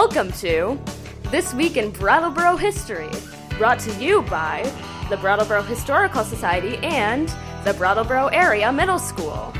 Welcome to This Week in Brattleboro History, brought to you by the Brattleboro Historical Society and the Brattleboro Area Middle School.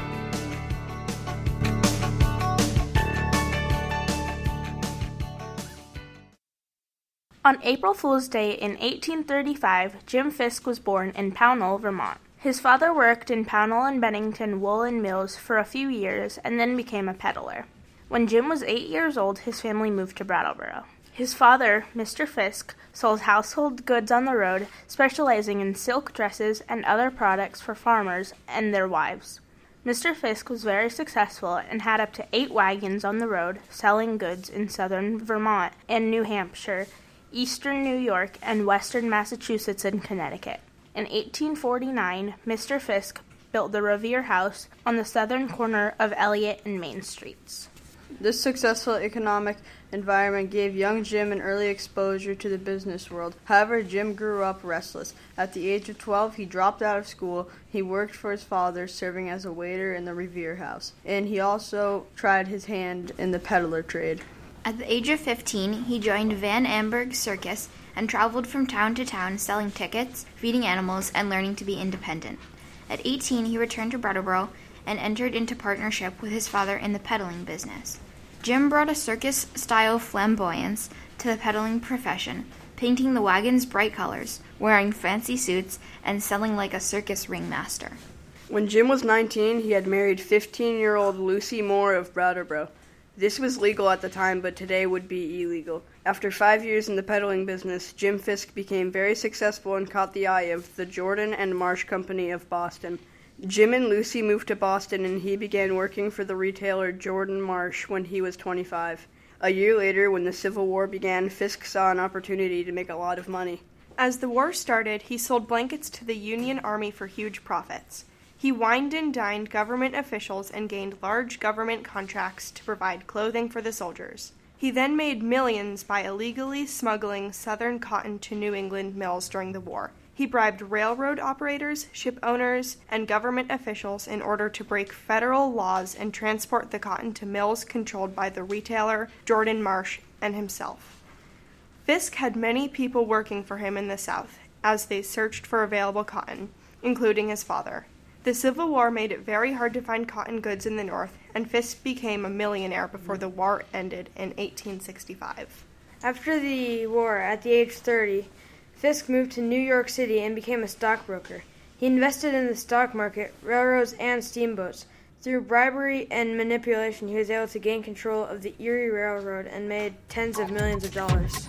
On April Fool's Day in 1835, Jim Fisk was born in Pownal, Vermont. His father worked in Pownal and Bennington woolen mills for a few years and then became a peddler. When Jim was eight years old, his family moved to Brattleboro. His father, Mr. Fisk, sold household goods on the road, specializing in silk dresses and other products for farmers and their wives. Mr. Fisk was very successful and had up to eight wagons on the road selling goods in southern Vermont and New Hampshire, eastern New York, and western Massachusetts and Connecticut. In 1849, Mr. Fisk built the Revere House on the southern corner of Elliot and Main Streets. This successful economic environment gave young Jim an early exposure to the business world. However, Jim grew up restless. At the age of 12, he dropped out of school. He worked for his father, serving as a waiter in the Revere House, and he also tried his hand in the peddler trade. At the age of 15, he joined Van Amburgh Circus and traveled from town to town selling tickets, feeding animals, and learning to be independent. At 18, he returned to Brattleboro and entered into partnership with his father in the peddling business. Jim brought a circus style flamboyance to the peddling profession, painting the wagons bright colors, wearing fancy suits, and selling like a circus ringmaster. When Jim was 19, he had married 15 year old Lucy Moore of Brattleboro. This was legal at the time, but today would be illegal. After five years in the peddling business, Jim Fisk became very successful and caught the eye of the Jordan and Marsh Company of Boston. Jim and Lucy moved to Boston and he began working for the retailer Jordan Marsh when he was 25. A year later, when the Civil War began, Fisk saw an opportunity to make a lot of money. As the war started, he sold blankets to the Union Army for huge profits. He wined and dined government officials and gained large government contracts to provide clothing for the soldiers. He then made millions by illegally smuggling Southern cotton to New England mills during the war. He bribed railroad operators, ship owners, and government officials in order to break federal laws and transport the cotton to mills controlled by the retailer Jordan Marsh and himself. Fisk had many people working for him in the South as they searched for available cotton, including his father. The Civil War made it very hard to find cotton goods in the North, and Fisk became a millionaire before the war ended in 1865. After the war, at the age of 30, Fisk moved to New York City and became a stockbroker. He invested in the stock market, railroads, and steamboats. Through bribery and manipulation, he was able to gain control of the Erie Railroad and made tens of millions of dollars.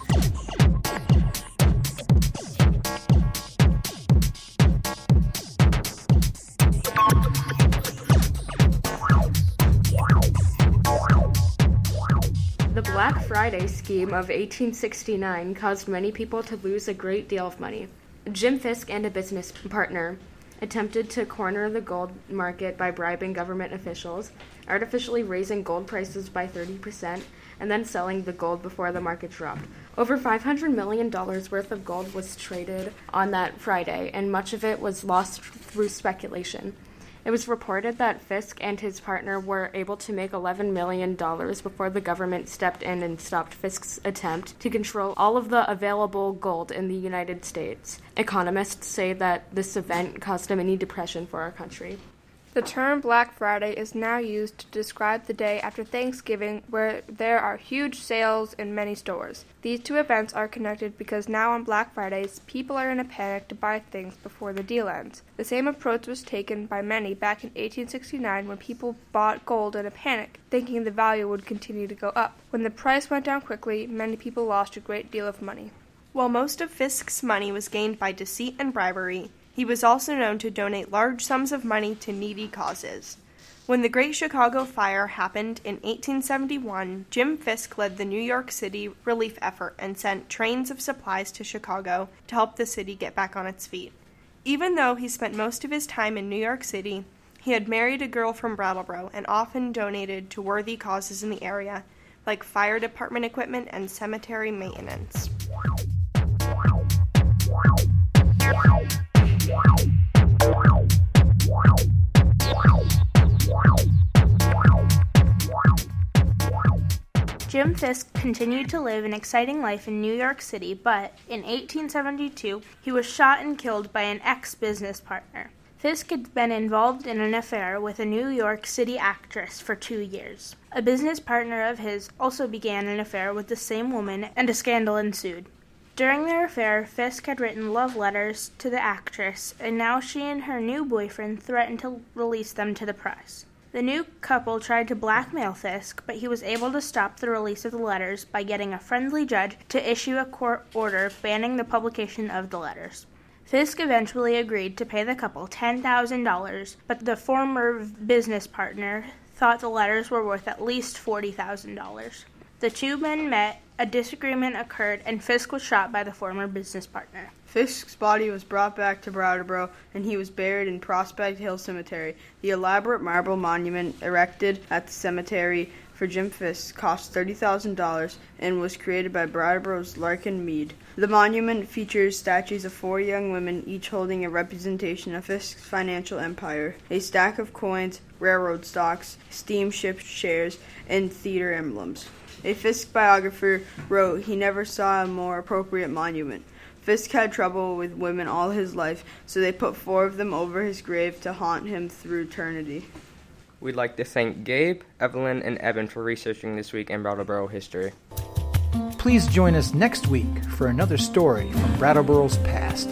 Black Friday scheme of 1869 caused many people to lose a great deal of money. Jim Fisk and a business partner attempted to corner the gold market by bribing government officials, artificially raising gold prices by 30%, and then selling the gold before the market dropped. Over $500 million worth of gold was traded on that Friday, and much of it was lost through speculation. It was reported that Fisk and his partner were able to make $11 million before the government stepped in and stopped Fisk's attempt to control all of the available gold in the United States. Economists say that this event caused a mini depression for our country. The term Black Friday is now used to describe the day after Thanksgiving where there are huge sales in many stores. These two events are connected because now on Black Fridays, people are in a panic to buy things before the deal ends. The same approach was taken by many back in 1869 when people bought gold in a panic, thinking the value would continue to go up. When the price went down quickly, many people lost a great deal of money. While most of Fisk's money was gained by deceit and bribery, he was also known to donate large sums of money to needy causes. When the Great Chicago Fire happened in 1871, Jim Fisk led the New York City relief effort and sent trains of supplies to Chicago to help the city get back on its feet. Even though he spent most of his time in New York City, he had married a girl from Brattleboro and often donated to worthy causes in the area, like fire department equipment and cemetery maintenance. Jim Fisk continued to live an exciting life in New York City, but in 1872 he was shot and killed by an ex business partner. Fisk had been involved in an affair with a New York City actress for two years. A business partner of his also began an affair with the same woman, and a scandal ensued. During their affair, Fisk had written love letters to the actress, and now she and her new boyfriend threatened to release them to the press. The new couple tried to blackmail Fisk, but he was able to stop the release of the letters by getting a friendly judge to issue a court order banning the publication of the letters. Fisk eventually agreed to pay the couple $10,000, but the former business partner thought the letters were worth at least $40,000. The two men met, a disagreement occurred, and Fisk was shot by the former business partner. Fisk's body was brought back to Brattleboro and he was buried in Prospect Hill Cemetery. The elaborate marble monument erected at the cemetery for Jim Fisk cost $30,000 and was created by Brattleboro's Larkin Mead. The monument features statues of four young women, each holding a representation of Fisk's financial empire, a stack of coins, railroad stocks, steamship shares, and theater emblems. A Fisk biographer wrote he never saw a more appropriate monument. Fisk had trouble with women all his life, so they put four of them over his grave to haunt him through eternity. We'd like to thank Gabe, Evelyn, and Evan for researching this week in Brattleboro history. Please join us next week for another story from Brattleboro's past.